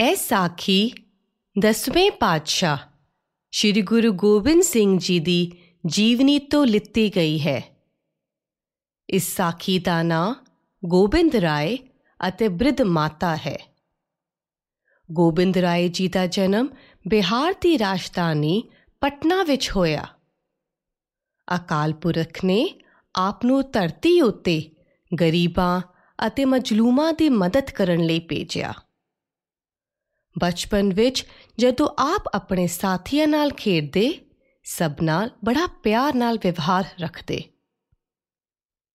ਇਹ ਸਾਖੀ ਦਸਵੇਂ ਪਾਤਸ਼ਾਹ ਸ੍ਰੀ ਗੁਰੂ ਗੋਬਿੰਦ ਸਿੰਘ ਜੀ ਦੀ ਜੀਵਨੀ ਤੋਂ ਲਿੱਤੀ ਗਈ ਹੈ। ਇਸ ਸਾਖੀ ਦਾ ਨਾਂ ਗੋਬਿੰਦ ਰਾਏ ਅਤੇ ਬ੍ਰਿਧ ਮਾਤਾ ਹੈ। ਗੋਬਿੰਦ ਰਾਏ ਜੀ ਦਾ ਜਨਮ ਬਿਹਾਰ ਦੀ ਰਾਜਧਾਨੀ ਪਟਨਾ ਵਿੱਚ ਹੋਇਆ। ਅਕਾਲ ਪੁਰਖ ਨੇ ਆਪ ਨੂੰ ਧਰਤੀ ਉੱਤੇ ਗਰੀਬਾਂ ਅਤੇ ਮਜਲੂਮਾਂ ਦੀ ਮਦਦ ਕਰਨ ਲਈ ਭੇਜਿਆ। ਬਚਪਨ ਵਿੱਚ ਜਦੋਂ ਆਪ ਆਪਣੇ ਸਾਥੀਆਂ ਨਾਲ ਖੇਡਦੇ, ਸਭ ਨਾਲ ਬੜਾ ਪਿਆਰ ਨਾਲ ਵਿਵਹਾਰ ਰੱਖਦੇ।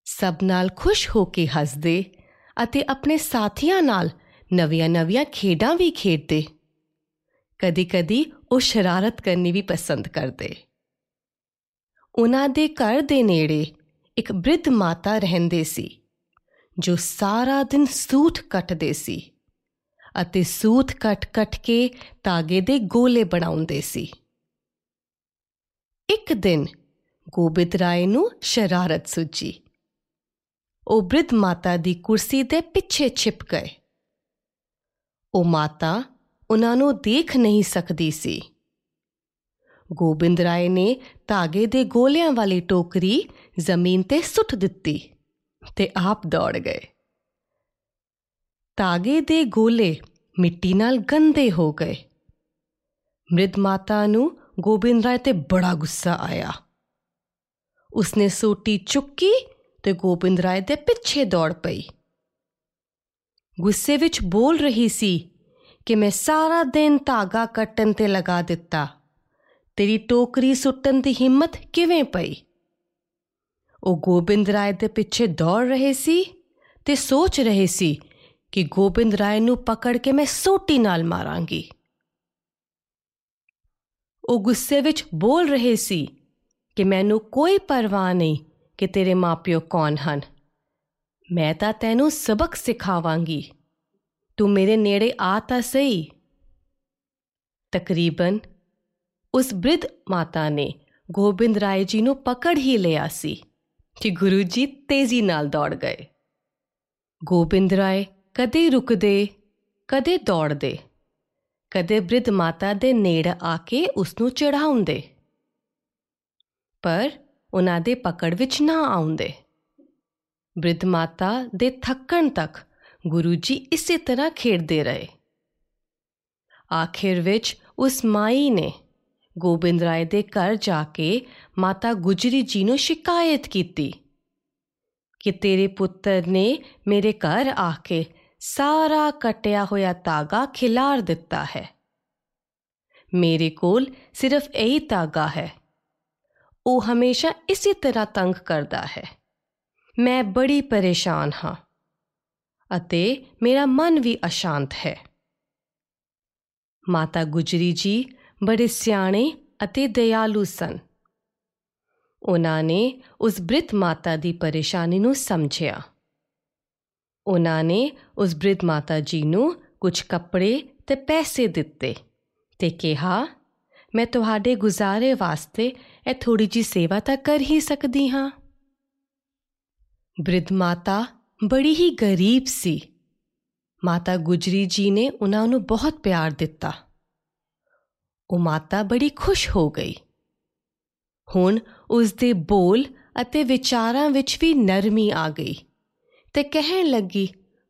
ਸਭ ਨਾਲ ਖੁਸ਼ ਹੋ ਕੇ ਹੱਸਦੇ ਅਤੇ ਆਪਣੇ ਸਾਥੀਆਂ ਨਾਲ ਨਵੀਆਂ-ਨਵੀਆਂ ਖੇਡਾਂ ਵੀ ਖੇਡਦੇ। ਕਦੀ-ਕਦੀ ਉਹ ਸ਼ਰਾਰਤ ਕਰਨੀ ਵੀ ਪਸੰਦ ਕਰਦੇ। ਉਹਨਾਂ ਦੇ ਘਰ ਦੇ ਨੇੜੇ ਇੱਕ ਬ੍ਰਿਧ ਮਾਤਾ ਰਹਿੰਦੇ ਸੀ, ਜੋ ਸਾਰਾ ਦਿਨ ਸੂਤ ਕੱਟਦੇ ਸੀ। ਅਤੇ ਸੂਤ ਕੱਟ-ਕੱਟ ਕੇ ਤਾਗੇ ਦੇ ਗੋਲੇ ਬਣਾਉਂਦੇ ਸੀ। ਇੱਕ ਦਿਨ ਗੋਬਿੰਦ ਰਾਏ ਨੂੰ ਸ਼ਰਾਰਤ ਸੁਝੀ। ਉਹ ਬ੍ਰਿਧ ਮਾਤਾ ਦੀ ਕੁਰਸੀ ਦੇ ਪਿੱਛੇ ਛਿਪ ਗਏ। ਉਹ ਮਾਤਾ ਉਹਨਾਂ ਨੂੰ ਦੇਖ ਨਹੀਂ ਸਕਦੀ ਸੀ। ਗੋਬਿੰਦ ਰਾਏ ਨੇ ਤਾਗੇ ਦੇ ਗੋਲਿਆਂ ਵਾਲੀ ਟੋਕਰੀ ਜ਼ਮੀਨ ਤੇ ਸੁੱਟ ਦਿੱਤੀ ਤੇ ਆਪ ਦੌੜ ਗਏ। ਤਾਗੇ ਦੇ ਗੋਲੇ ਮਿੱਟੀ ਨਾਲ ਗੰਦੇ ਹੋ ਗਏ। ਮ੍ਰਿਦ ਮਾਤਾ ਨੂੰ ਗੋਬਿੰਦ ਰਾਏ ਤੇ ਬੜਾ ਗੁੱਸਾ ਆਇਆ। ਉਸਨੇ ਸੋਟੀ ਚੁੱਕੀ ਤੇ ਗੋਬਿੰਦ ਰਾਏ ਦੇ ਪਿੱਛੇ ਦੌੜ ਪਈ। ਗੁੱਸੇ ਵਿੱਚ ਬੋਲ ਰਹੀ ਸੀ ਕਿ ਮੈਂ ਸਾਰਾ ਦਿਨ ਧਾਗਾ ਕੱਟਣ ਤੇ ਲਗਾ ਦਿੱਤਾ। ਤੇਰੀ ਟੋਕਰੀ ਸੁੱਟਣ ਦੀ ਹਿੰਮਤ ਕਿਵੇਂ ਪਈ? ਉਹ ਗੋਬਿੰਦ ਰਾਏ ਦੇ ਪਿੱਛੇ ਦੌੜ ਰਹੇ ਸੀ ਤੇ ਸੋਚ ਰਹੇ ਸੀ ਕਿ ਗੋਬਿੰਦ ਰਾਏ ਨੂੰ ਪਕੜ ਕੇ ਮੈਂ ਸੋਟੀ ਨਾਲ ਮਾਰਾਂਗੀ। ਉਹ ਗੁੱਸੇ ਵਿੱਚ ਬੋਲ ਰਹੇ ਸੀ ਕਿ ਮੈਨੂੰ ਕੋਈ ਪਰਵਾਹ ਨਹੀਂ ਕਿ ਤੇਰੇ ਮਾਪਿਓ ਕੌਣ ਹਨ। ਮੈਂ ਤਾਂ ਤੈਨੂੰ ਸਬਕ ਸਿਖਾਵਾਂਗੀ। ਤੂੰ ਮੇਰੇ ਨੇੜੇ ਆ ਤਾਂ ਸਹੀ। ਤਕਰੀਬਨ ਉਸ ਬ੍ਰਿਧ ਮਾਤਾ ਨੇ ਗੋਬਿੰਦ ਰਾਏ ਜੀ ਨੂੰ ਪਕੜ ਹੀ ਲਿਆ ਸੀ ਕਿ ਗੁਰੂ ਜੀ ਤੇਜ਼ੀ ਨਾਲ ਦੌੜ ਗਏ। ਗੋਬਿੰਦ ਰਾਏ ਕਦੇ ਰੁਕਦੇ, ਕਦੇ ਦੌੜਦੇ। ਕਦੇ ਬ੍ਰਿਧ ਮਾਤਾ ਦੇ ਨੇੜੇ ਆ ਕੇ ਉਸ ਨੂੰ ਚੜਾਉਂਦੇ ਪਰ ਉਹਨਾਂ ਦੇ ਪਕੜ ਵਿੱਚ ਨਾ ਆਉਂਦੇ। ਬ੍ਰਿਧ ਮਾਤਾ ਦੇ ਥੱਕਣ ਤੱਕ ਗੁਰੂ ਜੀ ਇਸੇ ਤਰ੍ਹਾਂ ਖੇਡਦੇ ਰਹੇ। ਆਖਿਰ ਵਿੱਚ ਉਸ ਮਾਈ ਨੇ ਗੋਬਿੰਦ ਰਾਏ ਦੇ ਘਰ ਜਾ ਕੇ ਮਾਤਾ ਗੁਜਰੀ ਜੀ ਨੂੰ ਸ਼ਿਕਾਇਤ ਕੀਤੀ ਕਿ ਤੇਰੇ ਪੁੱਤਰ ਨੇ ਮੇਰੇ ਘਰ ਆ ਕੇ ਸਾਰਾ ਕਟਿਆ ਹੋਇਆ ਤਾਗਾ ਖਿਲਾਰ ਦਿੱਤਾ ਹੈ। ਮੇਰੇ ਕੋਲ ਸਿਰਫ ਇਹੀ ਤਾਗਾ ਹੈ। ਉਹ ਹਮੇਸ਼ਾ ਇਸੇ ਤਰ੍ਹਾਂ ਤੰਗ ਕਰਦਾ ਹੈ। ਮੈਂ ਬੜੀ ਪਰੇਸ਼ਾਨ ਹਾਂ ਅਤੇ ਮੇਰਾ ਮਨ ਵੀ ਅਸ਼ਾਂਤ ਹੈ। ਮਾਤਾ ਗੁਜਰੀ ਜੀ ਬੜੇ ਸਿਆਣੇ ਅਤੇ ਦਇਆਲੂ ਸਨ। ਉਹਨਾਂ ਨੇ ਉਸ ਬ੍ਰਿਤ ਮਾਤਾ ਦੀ ਪਰੇਸ਼ਾਨੀ ਨੂੰ ਸਮਝਿਆ। ਉਹਨਾਂ ਨੇ ਉਸ ਬ੍ਰਿਧ ਮਾਤਾ ਜੀ ਨੂੰ ਕੁਝ ਕੱਪੜੇ ਤੇ ਪੈਸੇ ਦਿੱਤੇ ਤੇ ਕਿਹਾ, ਮੈਂ ਤੁਹਾਡੇ ਗੁਜ਼ਾਰੇ ਵਾਸਤੇ ਇਹ ਥੋੜੀ ਜੀ ਸੇਵਾ ਤਾਂ ਕਰ ਹੀ ਸਕਦੀ ਹਾਂ। ਬ੍ਰਿਧ ਮਾਤਾ ਬੜੀ ਹੀ ਗਰੀਬ ਸੀ। ਮਾਤਾ ਗੁਜਰੀ ਜੀ ਨੇ ਉਹਨਾਂ ਨੂੰ ਬਹੁਤ ਪਿਆਰ ਦਿੱਤਾ। ਉਹ ਮਾਤਾ ਬੜੀ ਖੁਸ਼ ਹੋ ਗਈ। ਹੁਣ ਉਸ ਦੇ ਬੋਲ ਅਤੇ ਵਿਚਾਰਾਂ ਵਿੱਚ ਵੀ ਨਰਮੀ ਆ ਗਈ। ਤੇ ਕਹਿਣ ਲੱਗੀ,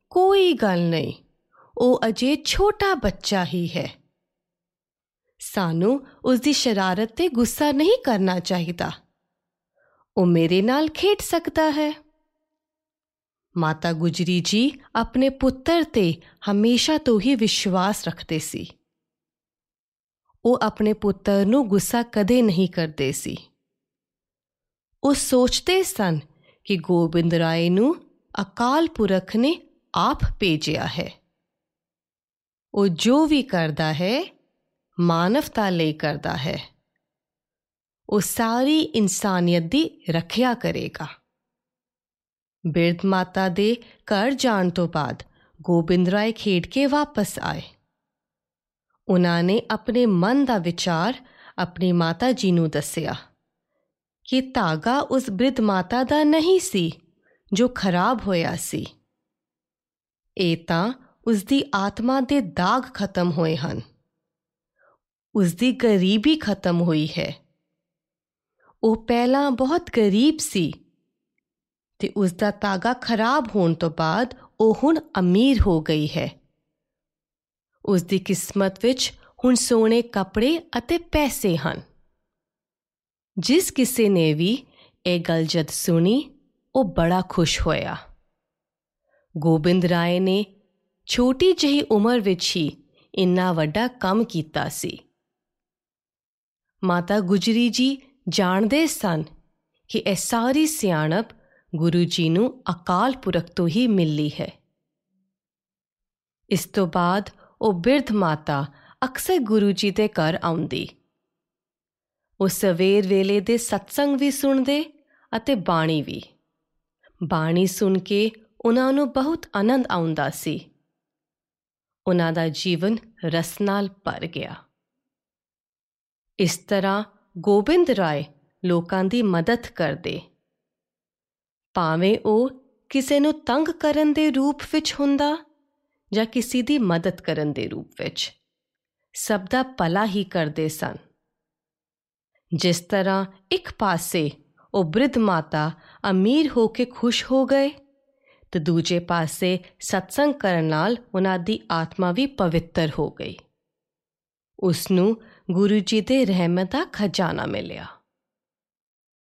ਕੋਈ ਗੱਲ ਨਹੀਂ, ਉਹ ਅਜੇ ਛੋਟਾ ਬੱਚਾ ਹੀ ਹੈ। ਸਾਨੂੰ ਉਸ ਦੀ ਸ਼ਰਾਰਤ ਤੇ ਗੁੱਸਾ ਨਹੀਂ ਕਰਨਾ ਚਾਹੀਦਾ। ਉਹ ਮੇਰੇ ਨਾਲ ਖੇਡ ਸਕਦਾ ਹੈ। ਮਾਤਾ ਗੁਜਰੀ ਜੀ ਆਪਣੇ ਪੁੱਤਰ ਤੇ ਹਮੇਸ਼ਾ ਤੋਂ ਹੀ ਵਿਸ਼ਵਾਸ ਰੱਖਦੇ ਸੀ। ਉਹ ਆਪਣੇ ਪੁੱਤਰ ਨੂੰ ਗੁੱਸਾ ਕਦੇ ਨਹੀਂ ਕਰਦੇ ਸੀ। ਉਹ ਸੋਚਦੇ ਸਨ ਕਿ ਗੋਬਿੰਦ ਰਾਏ ਨੂੰ ਅਕਾਲ ਪੁਰਖ ਨੇ ਆਪ ਭੇਜਿਆ ਹੈ। ਉਹ ਜੋ ਵੀ ਕਰਦਾ ਹੈ, ਮਾਨਵਤਾ ਲਈ ਕਰਦਾ ਹੈ। ਉਹ ਸਾਰੀ ਇਨਸਾਨੀਅਤ ਦੀ ਰੱਖਿਆ ਕਰੇਗਾ। ਬਿਰਧ ਮਾਤਾ ਦੇ ਘਰ ਜਾਣ ਤੋਂ ਬਾਅਦ ਗੋਬਿੰਦ ਰਾਏ ਖੇਡ ਕੇ ਵਾਪਸ ਆਏ। ਉਹਨਾਂ ਨੇ ਆਪਣੇ ਮਨ ਦਾ ਵਿਚਾਰ ਆਪਣੀ ਮਾਤਾ ਜੀ ਨੂੰ ਦੱਸਿਆ ਕਿ ਧਾਗਾ ਉਸ ਬ੍ਰਿਧ ਮਾਤਾ ਦਾ ਨਹੀਂ ਸੀ। ਜੋ ਖਰਾਬ ਹੋਇਆ ਸੀ। ਇਹ ਤਾਂ ਉਸ ਦੀ ਆਤਮਾ ਦੇ ਦਾਗ ਖਤਮ ਹੋਏ ਹਨ। ਉਸ ਦੀ ਗਰੀਬੀ ਖਤਮ ਹੋਈ ਹੈ। ਉਹ ਪਹਿਲਾਂ ਬਹੁਤ ਗਰੀਬ ਸੀ ਤੇ ਉਸ ਦਾ ਤਾਗਾ ਖਰਾਬ ਹੋਣ ਤੋਂ ਬਾਅਦ ਉਹ ਹੁਣ ਅਮੀਰ ਹੋ ਗਈ ਹੈ। ਉਸ ਦੀ ਕਿਸਮਤ ਵਿੱਚ ਹੁਣ ਸੋਨੇ ਕੱਪੜੇ ਅਤੇ ਪੈਸੇ ਹਨ। ਜਿਸ ਕਿਸੇ ਨੇ ਵੀ ਇਹ ਗੱਲ ਜਦ ਸੁਣੀ ਉਹ ਬੜਾ ਖੁਸ਼ ਹੋਇਆ। ਗੋਬਿੰਦ ਰਾਏ ਨੇ ਛੋਟੀ ਜਿਹੀ ਉਮਰ ਵਿੱਚ ਹੀ ਇੰਨਾ ਵੱਡਾ ਕੰਮ ਕੀਤਾ ਸੀ। ਮਾਤਾ ਗੁਜਰੀ ਜੀ ਜਾਣਦੇ ਸਨ ਕਿ ਇਹ ਸਾਰੀ ਸਿਆਣਪ ਗੁਰੂ ਜੀ ਨੂੰ ਅਕਾਲ ਪੁਰਖ ਤੋਂ ਹੀ ਮਿਲੀ ਹੈ। ਇਸ ਤੋਂ ਬਾਅਦ ਉਹ ਬਿਰਧ ਮਾਤਾ ਅਕਸਰ ਗੁਰੂ ਜੀ ਦੇ ਘਰ ਆਉਂਦੀ। ਉਹ ਸਵੇਰ ਵੇਲੇ ਦੇ ਸਤਸੰਗ ਵੀ ਸੁਣਦੇ ਅਤੇ ਬਾਣੀ ਵੀ। ਬਾਣੀ ਸੁਣ ਕੇ ਉਹਨਾਂ ਨੂੰ ਬਹੁਤ ਆਨੰਦ ਆਉਂਦਾ ਸੀ। ਉਹਨਾਂ ਦਾ ਜੀਵਨ ਰਸ ਨਾਲ ਭਰ ਗਿਆ। ਇਸ ਤਰ੍ਹਾਂ ਗੋਬਿੰਦ ਰਾਏ ਲੋਕਾਂ ਦੀ ਮਦਦ ਕਰਦੇ। ਭਾਵੇਂ ਉਹ ਕਿਸੇ ਨੂੰ ਤੰਗ ਕਰਨ ਦੇ ਰੂਪ ਵਿੱਚ ਹੁੰਦਾ ਜਾਂ ਕਿਸੇ ਦੀ ਮਦਦ ਕਰਨ ਦੇ ਰੂਪ ਵਿੱਚ, ਸਭ ਦਾ ਭਲਾ ਹੀ ਕਰਦੇ ਸਨ। ਜਿਸ ਤਰ੍ਹਾਂ ਇੱਕ ਪਾਸੇ ਉਹ ਬ੍ਰਿਧ ਮਾਤਾ ਅਮੀਰ ਹੋ ਕੇ ਖੁਸ਼ ਹੋ ਗਏ। ਤੇ ਦੂਜੇ ਪਾਸੇ ਸਤਸੰਗ ਕਰਨ ਨਾਲ ਉਹਨਾਂ ਦੀ ਆਤਮਾ ਵੀ ਪਵਿੱਤਰ ਹੋ ਗਈ। ਉਸ ਨੂੰ ਗੁਰੂ ਜੀ ਦੇ ਰਹਿਮਤ ਦਾ ਖਜ਼ਾਨਾ ਮਿਲਿਆ।